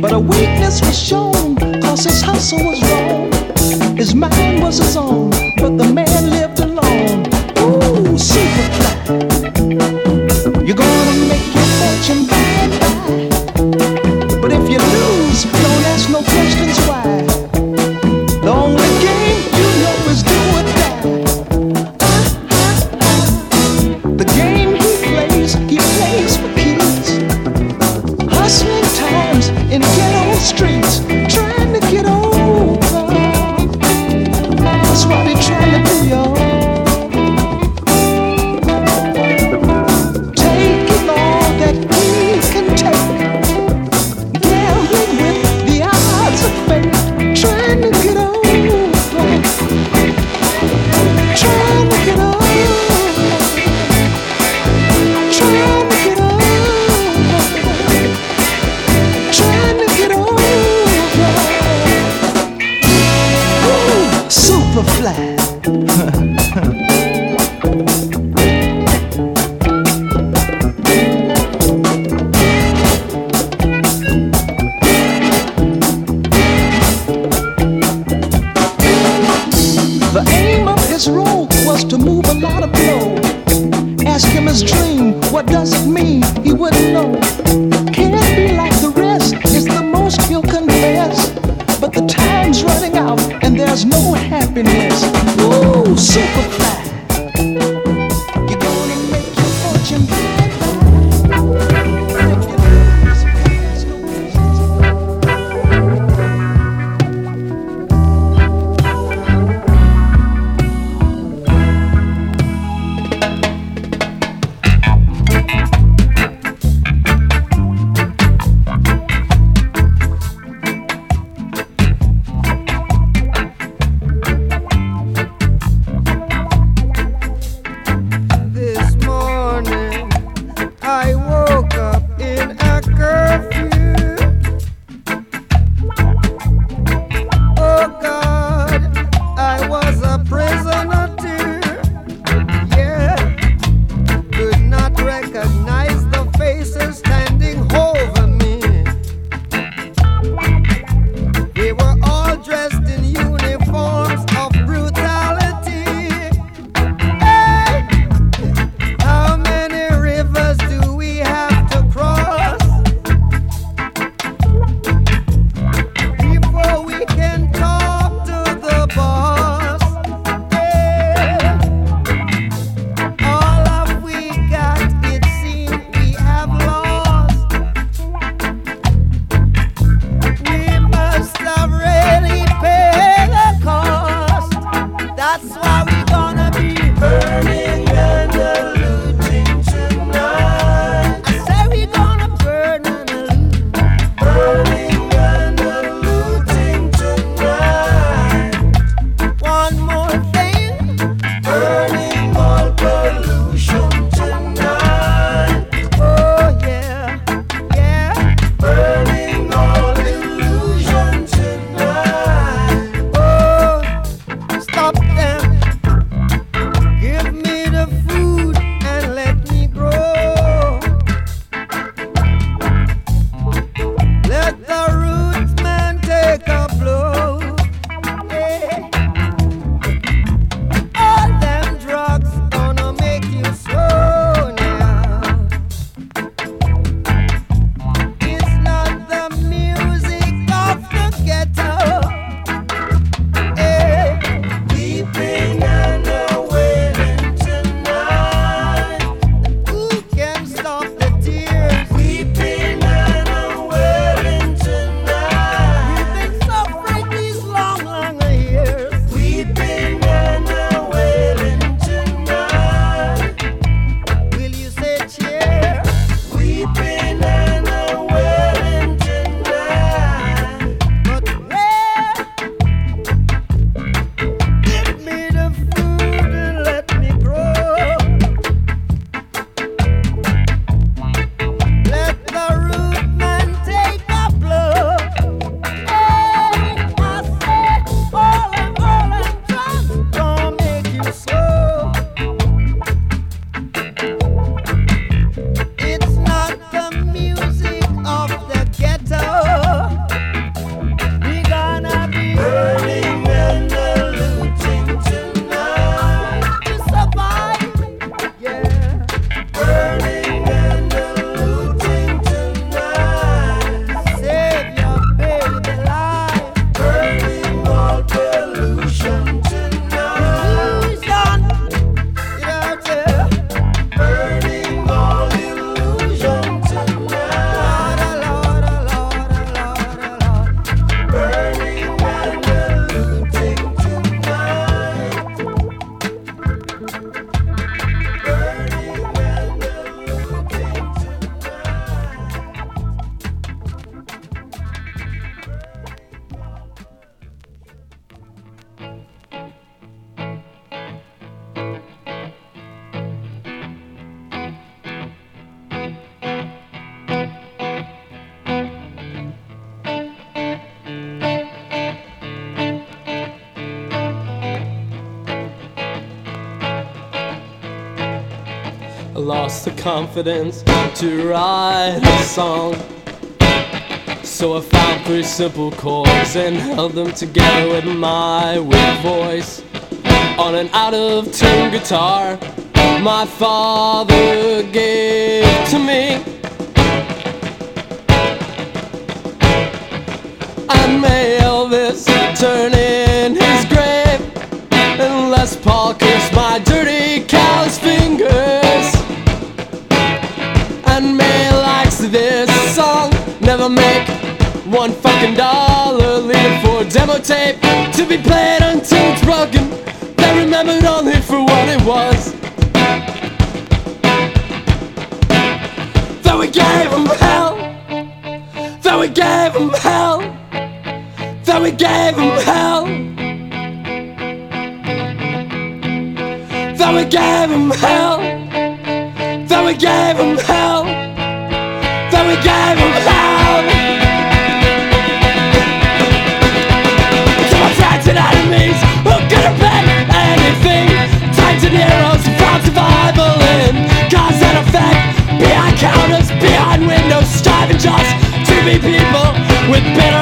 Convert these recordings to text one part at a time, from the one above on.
But a weakness was shown, cause his hustle was wrong. His mind was his own, but the man lost the confidence to write a song. So I found three simple chords and held them together with my weak voice on an out of tune guitar my father gave to me. And may Elvis turn in his grave, and Les Paul kiss one fucking dollar, for demo tape to be played until it's broken. They remembered only for what it was. Though we gave them hell, though we gave them hell, though we gave them hell, though we gave them hell, though we gave them hell, though we gave them hell. Effect. Behind counters, behind windows, striving just to be people with bitter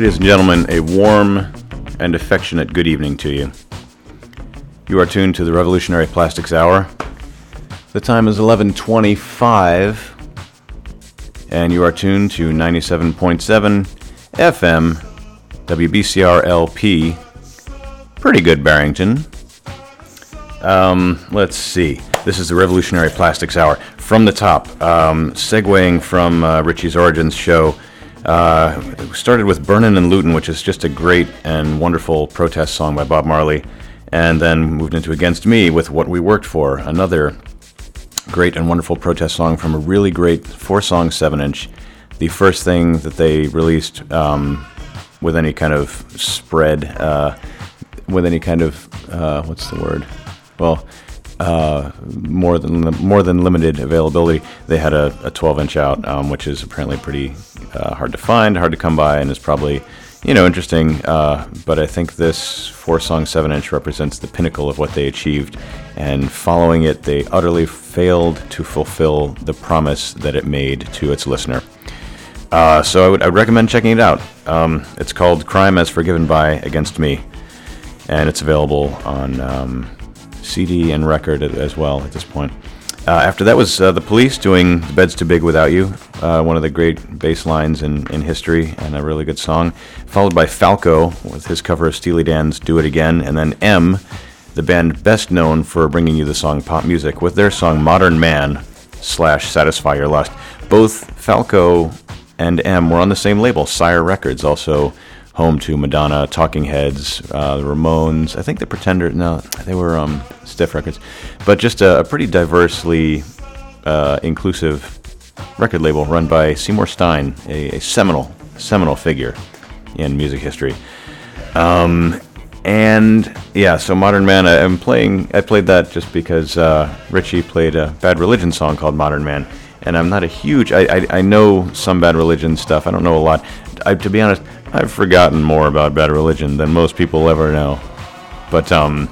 ladies and gentlemen, a warm and affectionate good evening to you. You are tuned to the Revolutionary Plastics Hour. The time is 11:25 and you are tuned to 97.7 FM WBCR LP. Pretty good Barrington. Um, let's see. This is the Revolutionary Plastics Hour from the top, um, segueing from uh, Richie's Origins show. Uh, started with Burnin' and Lootin', which is just a great and wonderful protest song by Bob Marley, and then moved into Against Me with What We Worked For, another great and wonderful protest song from a really great four song seven inch. The first thing that they released um, with any kind of spread, uh, with any kind of, uh, what's the word? Well, more than more than limited availability. They had a, a 12 inch out, um, which is apparently pretty uh, hard to find, hard to come by, and is probably you know interesting. Uh, but I think this four song seven inch represents the pinnacle of what they achieved, and following it, they utterly failed to fulfill the promise that it made to its listener. Uh, so I would I'd recommend checking it out. Um, it's called "Crime as Forgiven by Against Me," and it's available on. Um, CD and record as well at this point. Uh, after that was uh, the Police doing "The Bed's Too Big Without You," uh, one of the great bass lines in, in history, and a really good song. Followed by Falco with his cover of Steely Dan's "Do It Again," and then M, the band best known for bringing you the song pop music with their song "Modern Man" slash "Satisfy Your Lust." Both Falco and M were on the same label, Sire Records, also home to Madonna, Talking Heads, uh, the Ramones. I think the Pretender. No, they were um, Stiff Records, but just a, a pretty diversely uh, inclusive record label run by Seymour Stein, a, a seminal seminal figure in music history. Um, and yeah, so Modern Man. I, am playing. I played that just because uh, Richie played a Bad Religion song called Modern Man, and I'm not a huge. I, I, I know some Bad Religion stuff. I don't know a lot. I, to be honest, I've forgotten more about Bad Religion than most people ever know. But um,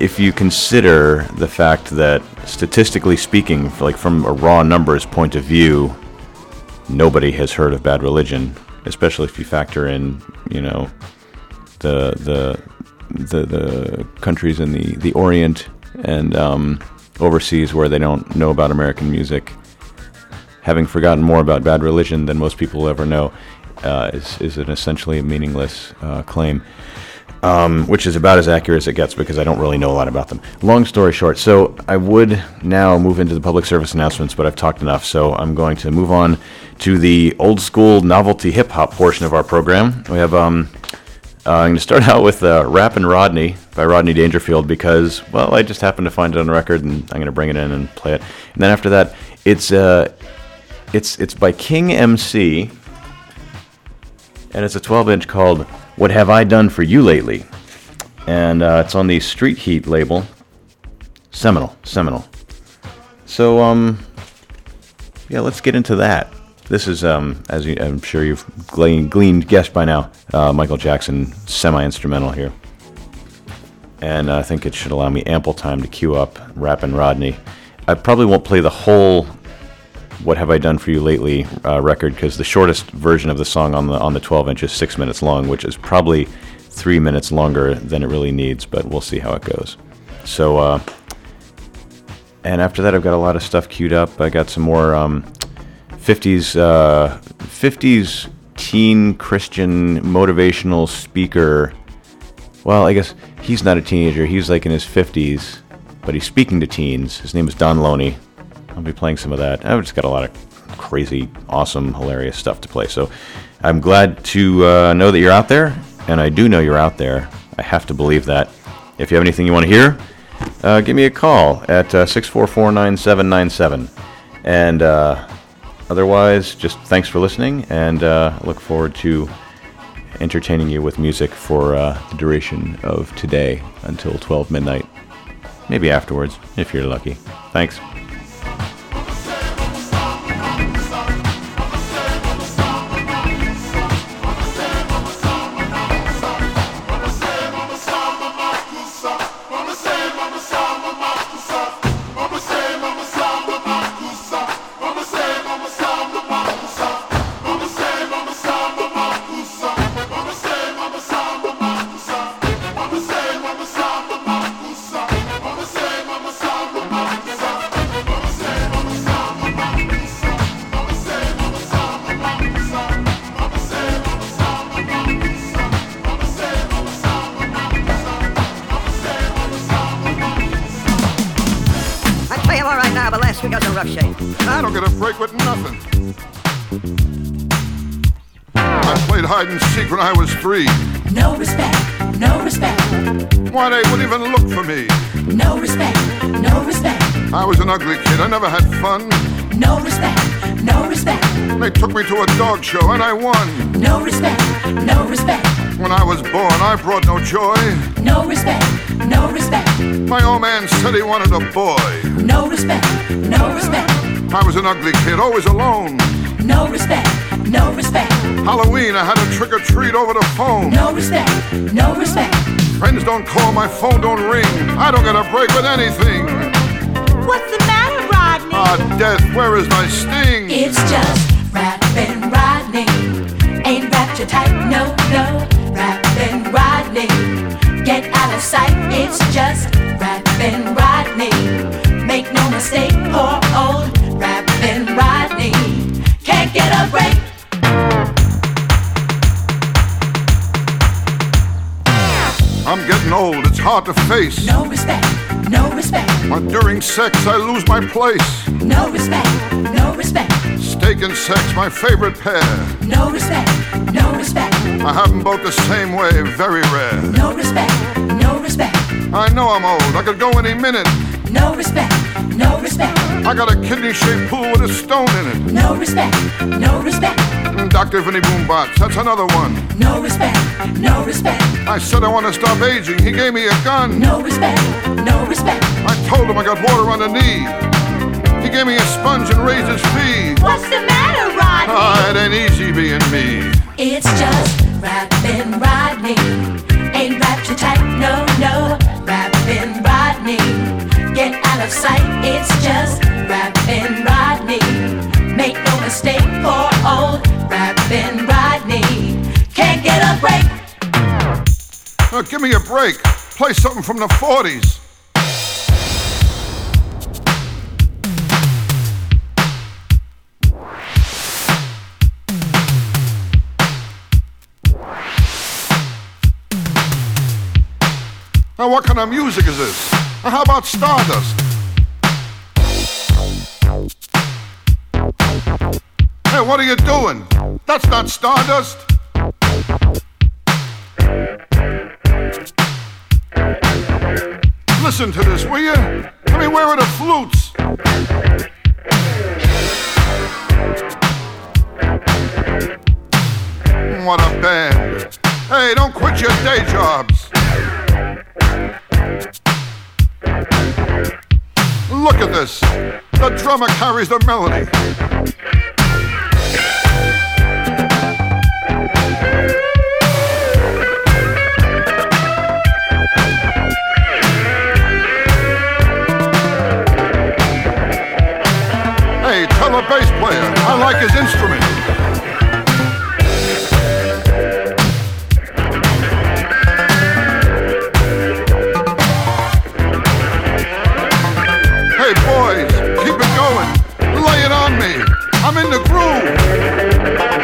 if you consider the fact that, statistically speaking, like from a raw numbers point of view, nobody has heard of Bad Religion, especially if you factor in, you know, the the the, the countries in the, the Orient and um, overseas where they don't know about American music. Having forgotten more about Bad Religion than most people ever know, uh, is, is an essentially meaningless uh, claim. Um, which is about as accurate as it gets because I don't really know a lot about them. Long story short, so I would now move into the public service announcements, but I've talked enough, so I'm going to move on to the old school novelty hip hop portion of our program. We have, um, uh, I'm going to start out with uh, Rappin' Rodney by Rodney Dangerfield because, well, I just happened to find it on record and I'm going to bring it in and play it. And then after that, it's, uh, it's, it's by King MC and it's a 12 inch called What Have I Done For You Lately? And uh, it's on the Street Heat label. Seminal, seminal. So, um, yeah, let's get into that. This is, um, as you, I'm sure you've gleaned, gleaned guessed by now, uh, Michael Jackson semi instrumental here. And I think it should allow me ample time to queue up Rappin' Rodney. I probably won't play the whole "What Have I Done for You Lately" uh, record because the shortest version of the song on the on the 12 inch is six minutes long, which is probably three minutes longer than it really needs. But we'll see how it goes. So, uh, and after that, I've got a lot of stuff queued up. I got some more um, 50s uh, 50s teen Christian motivational speaker. Well, I guess he's not a teenager. He's like in his 50s, but he's speaking to teens. His name is Don Loney. I'll be playing some of that. I've just got a lot of crazy, awesome, hilarious stuff to play. So I'm glad to uh, know that you're out there, and I do know you're out there. I have to believe that. If you have anything you want to hear, uh, give me a call at uh, 644 9797. And uh, otherwise, just thanks for listening, and uh, look forward to entertaining you with music for uh, the duration of today until 12 midnight. Maybe afterwards, if you're lucky. Thanks. Ugly kid. I never had fun. no respect, no respect, They took me to a dog show and I won. no respect, no respect, When I was born, I brought no joy. no respect, no respect, My old man said he wanted a boy. no respect, no respect, I was an ugly kid, always alone. no respect, no respect, Halloween, I had a trick or treat over the phone. no respect, no respect. Friends don't call, my phone don't ring. I don't get a break with anything. What's the matter, Rodney? Ah, death, where is my sting? It's just rapping Rodney. Ain't you tight, no, no. Rapping Rodney. Get out of sight, it's just rapping Rodney. Make no mistake, poor old rapping Rodney. Can't get a break. I'm getting old, it's hard to face. No respect, no respect, But during sex, I lose my place. no respect, no respect, Steak and sex, my favorite pair. no respect, no respect, I have them both the same way, very rare. no respect, no respect, I know I'm old, I could go any minute. No respect, no respect, I got a kidney shaped pool with a stone in it. no respect, no respect, Mm, Dr. Vinnie Boombatz, that's another one. no respect, no respect, I said I want to stop aging, he gave me a gun. no respect, no respect. I told him I got water on the knee. He gave me a sponge and raised his fee. What's the matter, Rodney? Ah, it ain't easy being me. It's just rapping Rodney. Ain't wrapped you tight, no, no. Rapping Rodney. Get out of sight, it's just rapping Rodney. Make no mistake, poor old rapping Rodney. Can't get a break. Uh, give me a break. Play something from the 40s. Now, what kind of music is this? Now, how about Stardust? Hey, what are you doing? That's not Stardust. Listen to this, will you? I mean, where are the flutes? What a band. Hey, don't quit your day jobs. Look at this. The drummer carries the melody. Hey, tell the bass player I like his instrument. Hey, boys, keep it going. Lay it on me. I'm in the groove.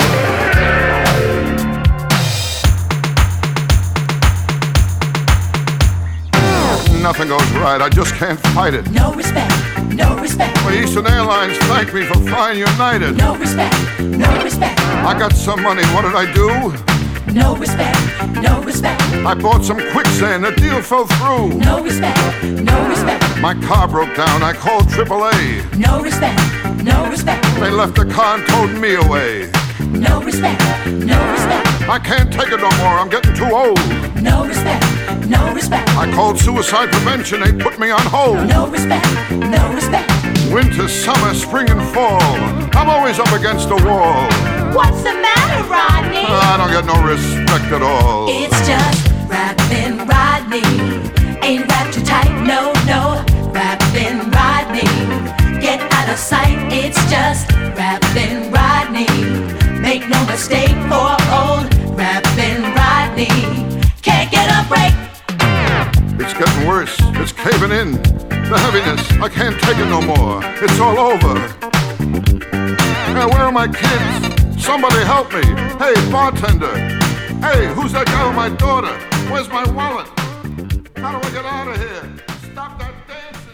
Nothing goes right. I just can't fight it. No respect, no respect, Well, Eastern Airlines thanked me for flying United. no respect, no respect, I got some money. What did I do? No respect, no respect, I bought some quicksand. The deal fell through. no respect, no respect, My car broke down. I called AAA. no respect, no respect, They left the car and towed me away. no respect, no respect, I can't take it no more. I'm getting too old. no respect, no respect, I called suicide prevention. They put me on hold. no respect, no respect. Winter, summer, spring, and fall. I'm always up against the wall. What's the matter, Rodney? I don't get no respect at all. It's just rapping Rodney. Ain't wrapped too tight, no, no. Rapping Rodney. Get out of sight, it's just rapping Rodney. Make no mistake, poor old rapping Rodney. Can't get a break. It's getting worse. It's caving in. The heaviness. I can't take it no more. It's all over. Hey, where are my kids? Somebody help me. Hey, bartender. Hey, who's that guy with my daughter? Where's my wallet? How do I get out of here? Stop that dancing.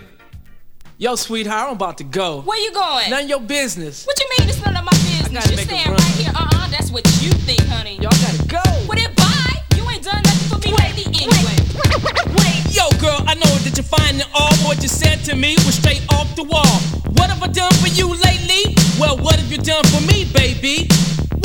Yo, sweetheart, I'm about to go. Where you going? None of your business. What you mean it's none of my business? gotta You make a stand run. right here. Uh-uh, that's what you think, honey. Y'all gotta go. Well then bye. You ain't done nothing for me lately anyway. Wait, yo, girl, I know that you're finding all what you said to me was straight off the wall. What have I done for you lately? Well, what have you done for me, baby?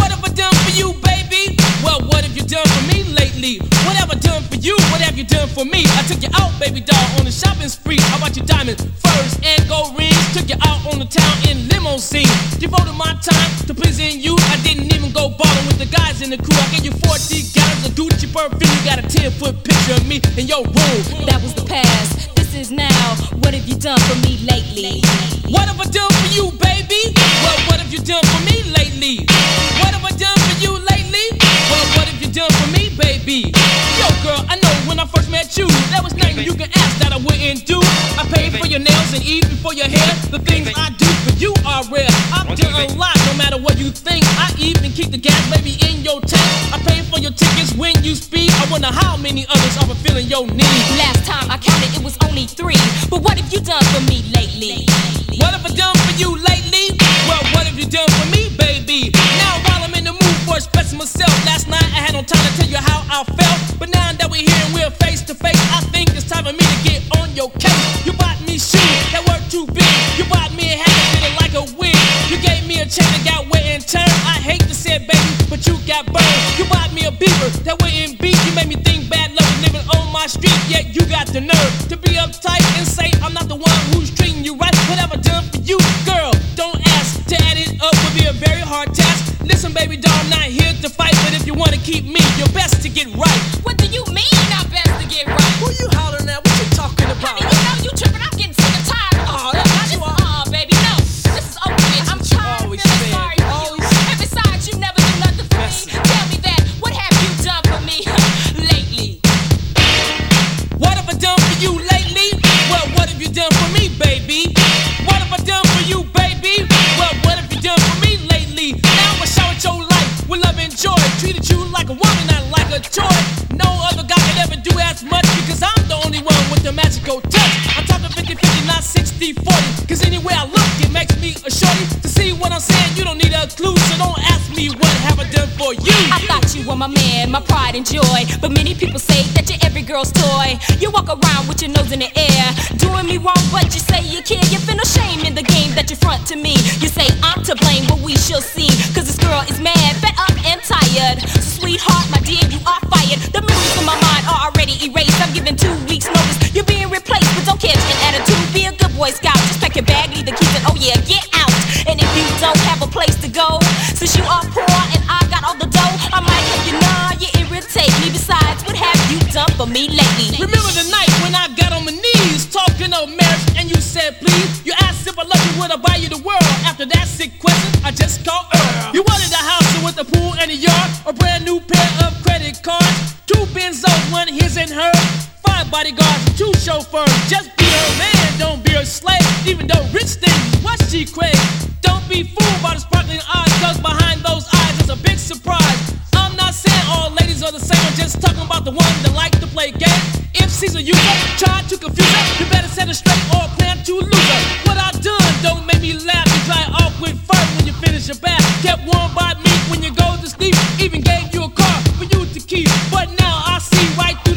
What have I done for you, baby? Well, what have you done for me lately? What have I done for you? What have you done for me? I took you out, baby doll, on a shopping spree. I bought you diamonds, furs, and gold rings. Took you out on the town in limousine. Devoted my time to pleasing you. I didn't even go balling with the guys in the crew. I gave you 40 gallons of Gucci perfume. You got a 10 foot picture of me in your room. That was the past. This now. What have you done for me lately? What have I done for you, baby? Well, what have you done for me lately? What have I done for you lately? Done for me, baby? Yo, girl, I know when I first met you, there was nothing you can ask that I wouldn't do. I paid for your nails and even for your hair. The things I do for you are rare. I've done a lot, no matter what you think. I even keep the gas, baby, in your tank. I pay for your tickets when you speed. I wonder how many others are fulfilling your needs. Last time I counted, it was only three. But what have you done for me lately? What have I done for you lately? Well, what have you done for me, baby? Now, while I'm in the mood for expressing myself, I felt. But now that we're here and we're face to face, I think it's time for me to get on your case. You bought me shoes that were too big. You bought me a hat that fitted like a wig. You gave me a chain that got wet and turned. I hate to say it, baby, but you got burned. You bought me a beaver that wouldn't beat. You made me think bad love was living on my street. Yet you got the nerve to be uptight and say I'm not the one who's treating you right. What have I done for you, girl? Don't ask. To add it up would be a very hard task. Listen, baby doll, I'm not here to fight, but if you wanna keep me, you're get right. My man, my pride and joy. But many people say that you're every girl's toy. You walk around with your nose in the air, doing me wrong, but you say you care. You feel no shame in the game that you front to me. You say I'm to blame, but we shall see. Cause this girl is mad, fed up, and tired. So, sweetheart, my dear, you are fired. The memories in my mind are already erased. I'm giving two weeks' notice. You're being replaced, but don't catch an attitude. Be a good boy scout. Just pack your bag, leave the keys, and oh yeah, get out. And if you don't have a place to go, since you are poor Remember the night when I got on my knees talking of marriage and you said please? You asked if I loved you, would I buy you the world? After that sick question, I just called Earl. You wanted a house with a pool and a yard, a brand new pair of credit cards, two Benzos, one his and her, five bodyguards, two chauffeurs. Just be a man, don't be a slave. Even though rich things, what she crave. Don't be fooled by the sparkling eyes, cause behind those eyes is a big surprise. I'm not saying all ladies the same, I'm just talking about the ones that like to play games. If Caesar you try to confuse her, you better set her straight or plan to lose her. What I done don't make me laugh. You dry off with fur when you finish your bath. Kept warm by me when you go to sleep. Even gave you a car for you to keep. But now I see right through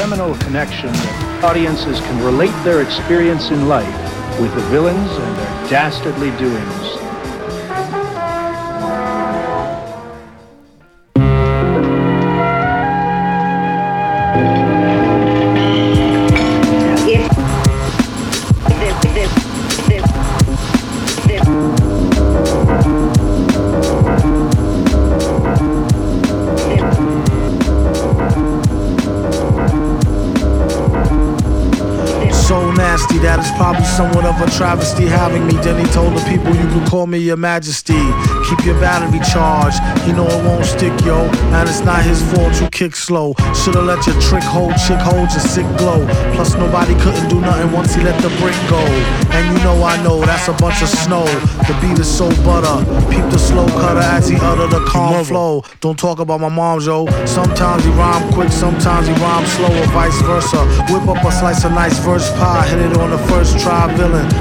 seminal connection that audiences can relate their experience in life with the villains and their dastardly doings. Travesty having me. Then he told the people, You can call me your majesty. keep your battery charged. You know it won't stick, yo. And it's not his fault you kick slow. Should've let your trick hold, chick hold your sick glow. Plus nobody couldn't do nothing once he let the brick go. And you know I know that's a bunch of snow. The beat is so butter. Peep the slow cutter as he utter the calm flow. Don't talk about my mom, yo. Sometimes he rhyme quick, sometimes he rhyme slow, or vice versa. Whip up a slice of nice verse pie, hit it on the first try, villain.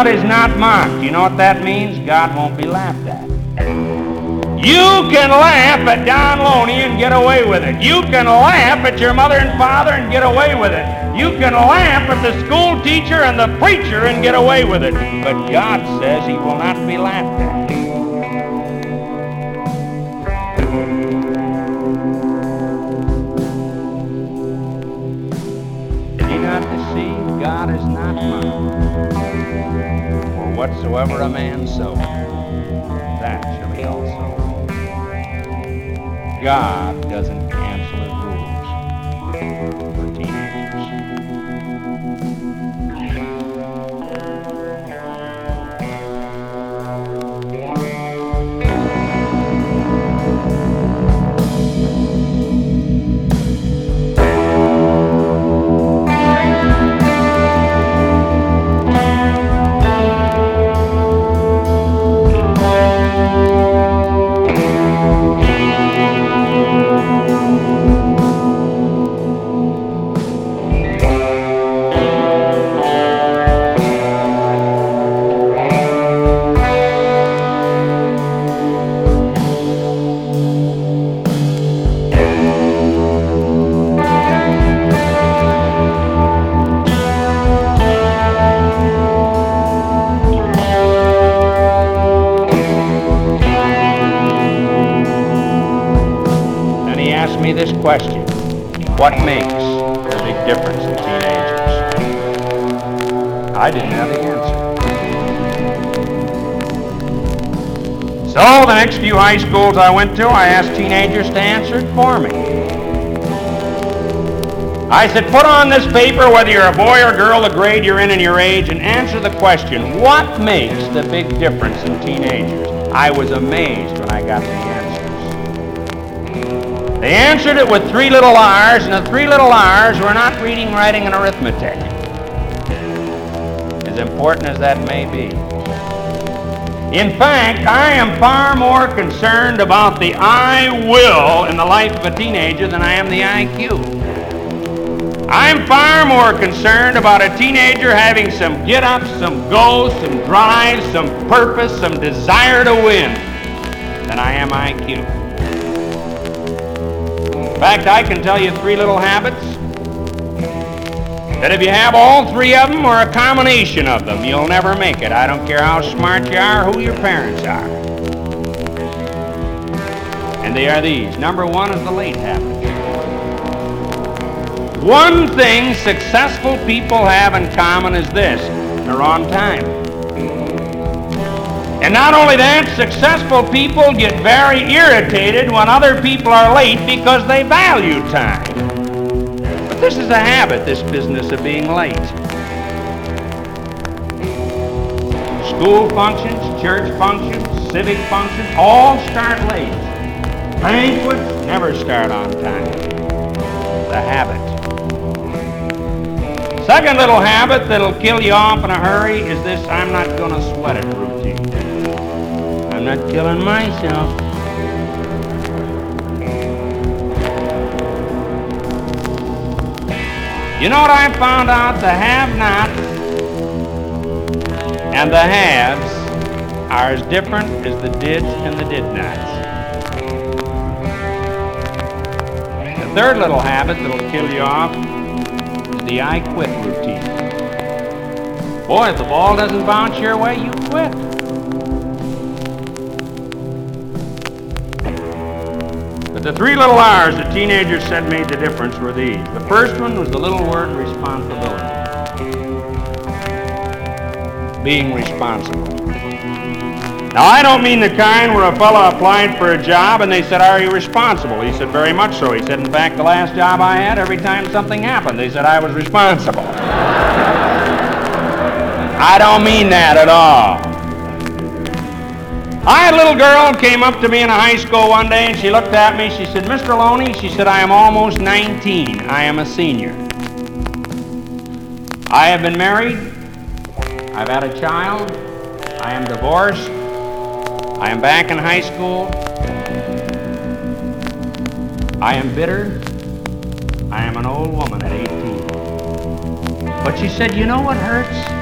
God is not mocked. You know what that means? God won't be laughed at. You can laugh at Don Loney and get away with it. You can laugh at your mother and father and get away with it. You can laugh at the school teacher and the preacher and get away with it. But God says he will not be laughed at. Whatsoever a man soweth, that shall he also. God question What makes the big difference in teenagers? I didn't have the answer. So, the next few high schools I went to, I asked teenagers to answer it for me. I said, put on this paper, whether you're a boy or girl, the grade you're in and your age, and answer the question, what makes the big difference in teenagers? I was amazed when I got the answers. They answered it with three little R's, and the three little R's were not reading, writing, and arithmetic. as important as that may be. In fact, I am far more concerned about the I will in the life of a teenager than I am the IQ. I'm far more concerned about a teenager having some get up, some go, some drive, some purpose, some desire to win than I am IQ. Fact, I can tell you three little habits that if you have all three of them or a combination of them, you'll never make it. I don't care how smart you are, who your parents are. And they are these. Number one is the late habit. One thing successful people have in common is this they're on time. And not only that, successful people get very irritated when other people are late because they value time. But this is a habit, this business of being late. School functions, church functions, civic functions, all start late. Banquets never start on time. The habit. Second little habit that'll kill you off in a hurry is this I'm not going to sweat it. I'm not killing myself. You know what I found out? The have-nots and the haves are as different as the dids and the did-nots. The third little habit that'll kill you off is the I quit routine. Boy, if the ball doesn't bounce your way, you quit. The three little R's the teenagers said made the difference were these. The first one was the little word responsibility. Being responsible. Now, I don't mean the kind where a fellow applied for a job and they said, Are you responsible? He said, Very much so. He said, In fact, the last job I had, every time something happened, they said I was responsible. I don't mean that at all. I had a little girl came up to me in a high school one day and she looked at me. She said, Mr. Loney, she said, I am almost 19. I am a senior. I have been married. I've had a child. I am divorced. I am back in high school. I am bitter. I am an old woman at 18. But she said, You know what hurts?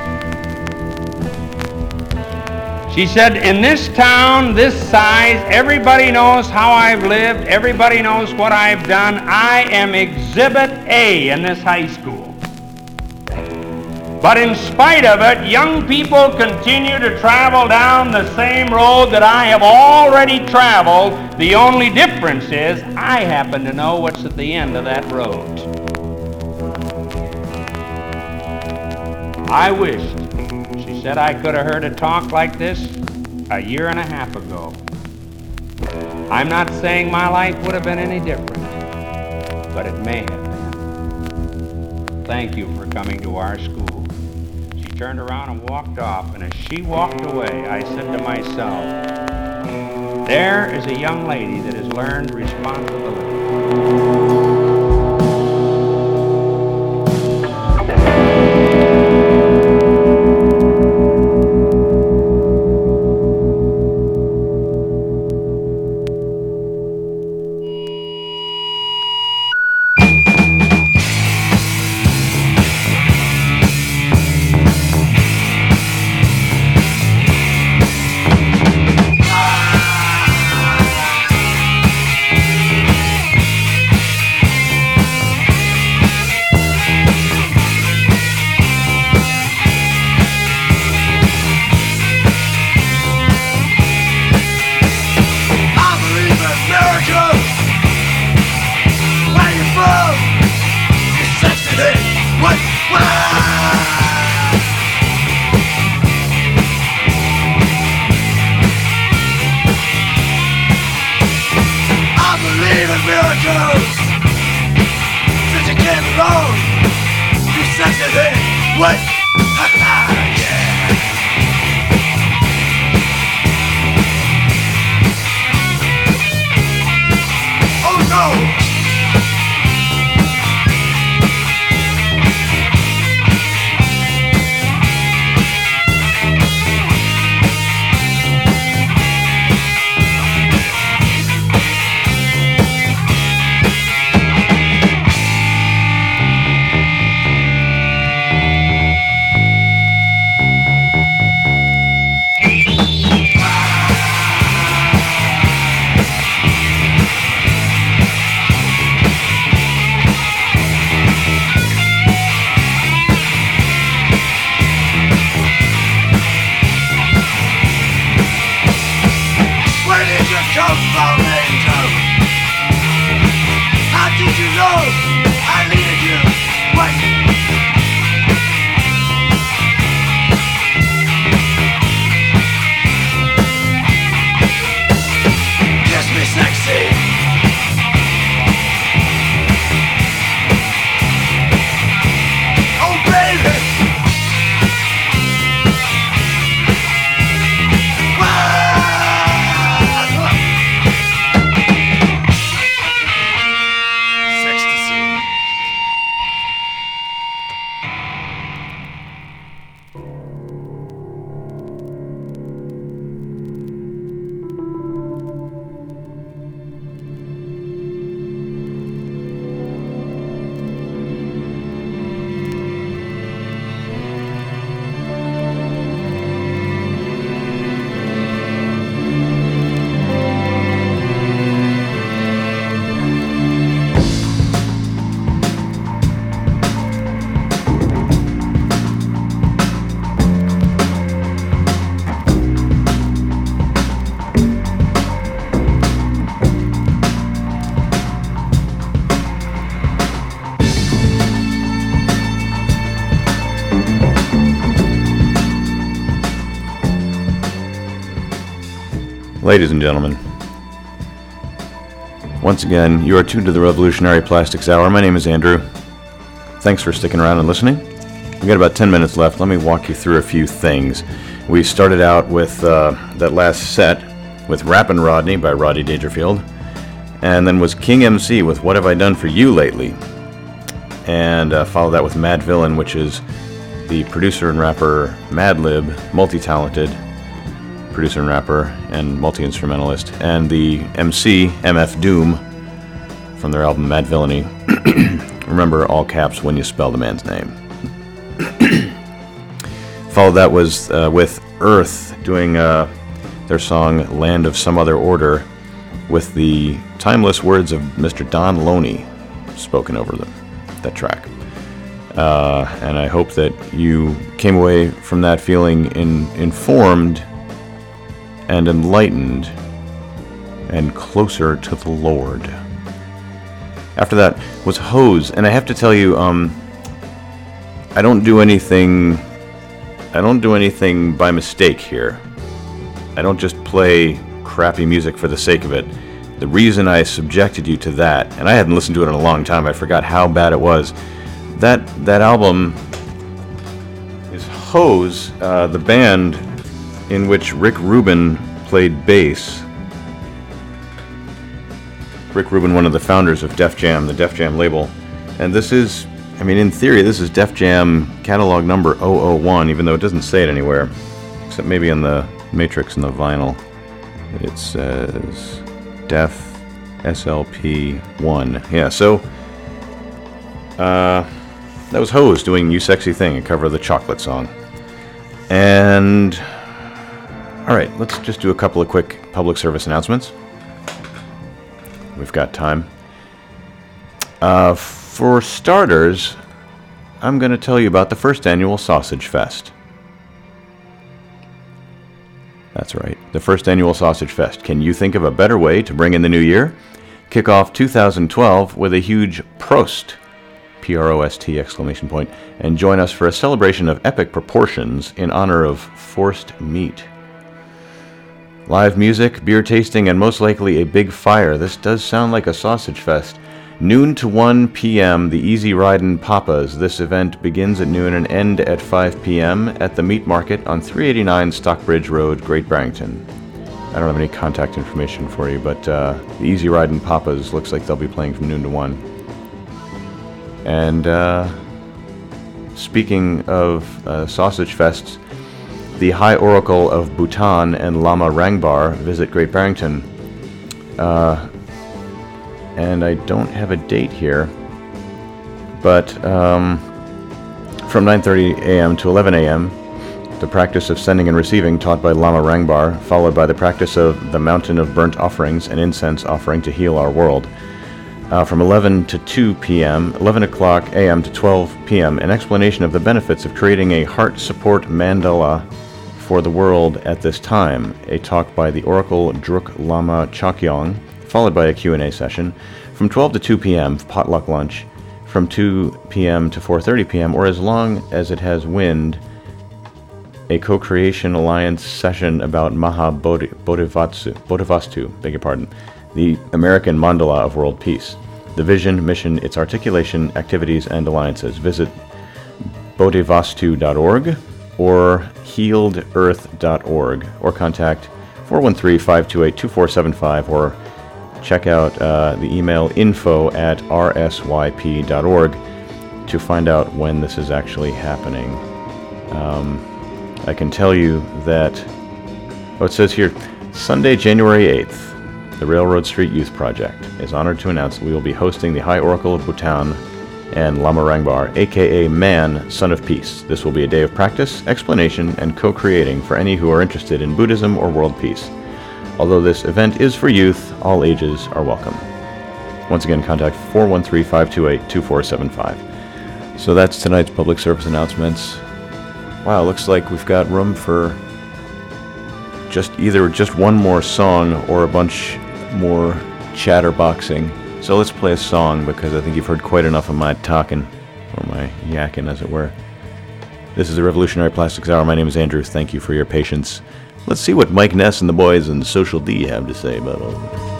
She said, In this town, this size, everybody knows how I've lived, everybody knows what I've done. I am Exhibit A in this high school. But in spite of it, young people continue to travel down the same road that I have already traveled. The only difference is I happen to know what's at the end of that road. I she said, I could have heard a talk like this a year and a half ago. I'm not saying my life would have been any different, but it may have been. Thank you for coming to our school She turned around and walked off. And as she walked away, I said to myself, there is a young lady that has learned responsibility. Ladies and gentlemen, once again, you are tuned to the Revolutionary Plastics Hour. My name is Andrew. Thanks for sticking around and listening. We've got about 10 minutes left. Let me walk you through a few things. We started out with uh, that last set with Rappin' Rodney by Rodney Dangerfield, and then was King MC with What Have I Done For You Lately? And uh, followed that with Madvillain, which is the producer and rapper Madlib, multi talented producer and rapper and multi instrumentalist, and the MC MF Doom from their album Madvillainy. Remember all caps when you spell the man's name. Followed that was uh, with Earth doing uh, their song Land of Some Other Order with the timeless words of Mr. Don Loney spoken over the, that track. Uh, and I hope that you came away from that feeling in, informed and enlightened and closer to the Lord. After that was Hose, and I have to tell you, um, I don't do anything. I don't do anything by mistake here. I don't just play crappy music for the sake of it. The reason I subjected you to that, and I hadn't listened to it in a long time, I forgot how bad it was that that album is Hose, uh, the band in which Rick Rubin played bass. Rick Rubin, one of the founders of Def Jam, the Def Jam label, and this is, I mean, in theory, this is Def Jam catalog number 001, even though it doesn't say it anywhere, except maybe in the matrix and the vinyl. It says Def SLP 1. Yeah, so. Uh, that was Hose doing You Sexy Thing, a cover of the Chocolate song. And. Alright, let's just do a couple of quick public service announcements. We've got time. Uh, for starters, I'm going to tell you about the first annual Sausage Fest. That's right, the first annual Sausage Fest. Can you think of a better way to bring in the new year? Kick off 2012 with a huge Prost P R O S T exclamation point, and join us for a celebration of epic proportions in honor of forced meat. Live music, beer tasting, and most likely a big fire. This does sound like a sausage fest. Noon to 1 p.m., the Easy Ridin' Papas. This event begins at noon and end at 5 p.m. at the Meat Market on 389 Stockbridge Road, Great Barrington. I don't have any contact information for you, but uh, the Easy Ridin' Papas looks like they'll be playing from noon to 1. And uh, speaking of uh, sausage fests, the High Oracle of Bhutan and Lama Rangbar visit Great Barrington. Uh, and I don't have a date here, but um, from 9:30 a.m. to 11 a.m., the practice of sending and receiving taught by Lama Rangbar, followed by the practice of the Mountain of Burnt Offerings and Incense Offering to heal our world uh, from 11 to 2 p.m., 11 o'clock a.m. to 12 p.m., an explanation of the benefits of creating a heart support mandala for the world at this time, a talk by the Oracle Druk Lama Chakyong, followed by a Q&A session. From 12 to 2 p.m., potluck lunch. From 2 p.m. to 4.30 p.m., or as long as it has wind, a co-creation alliance session about Maha Bodhivastu, Bodhivastu, beg your pardon, the American Mandala of World Peace. The vision, mission, its articulation, activities, and alliances. Visit bodhivastu.org or healedearth.org or contact 413-528-2475 or check out uh, the email info at rsyp.org to find out when this is actually happening. Um, I can tell you that, oh, it says here, Sunday, January 8th, the Railroad Street Youth Project is honored to announce that we will be hosting the High Oracle of Bhutan and Lama Rangbar, aka Man, Son of Peace. This will be a day of practice, explanation, and co creating for any who are interested in Buddhism or world peace. Although this event is for youth, all ages are welcome. Once again, contact 413 528 2475. So that's tonight's public service announcements. Wow, looks like we've got room for just either just one more song or a bunch more chatterboxing. So let's play a song because I think you've heard quite enough of my talking, or my yakking, as it were. This is the Revolutionary Plastics Hour. My name is Andrew. Thank you for your patience. Let's see what Mike Ness and the boys and Social D have to say about all this.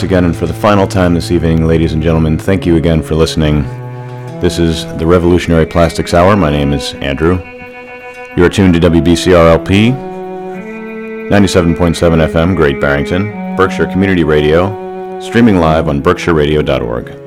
once again and for the final time this evening, ladies and gentlemen, thank you again for listening. This is the Revolutionary Plastics Hour. My name is Andrew. You are tuned to WBCRLP 97.7 FM, Great Barrington, Berkshire Community Radio, streaming live on berkshireradio.org.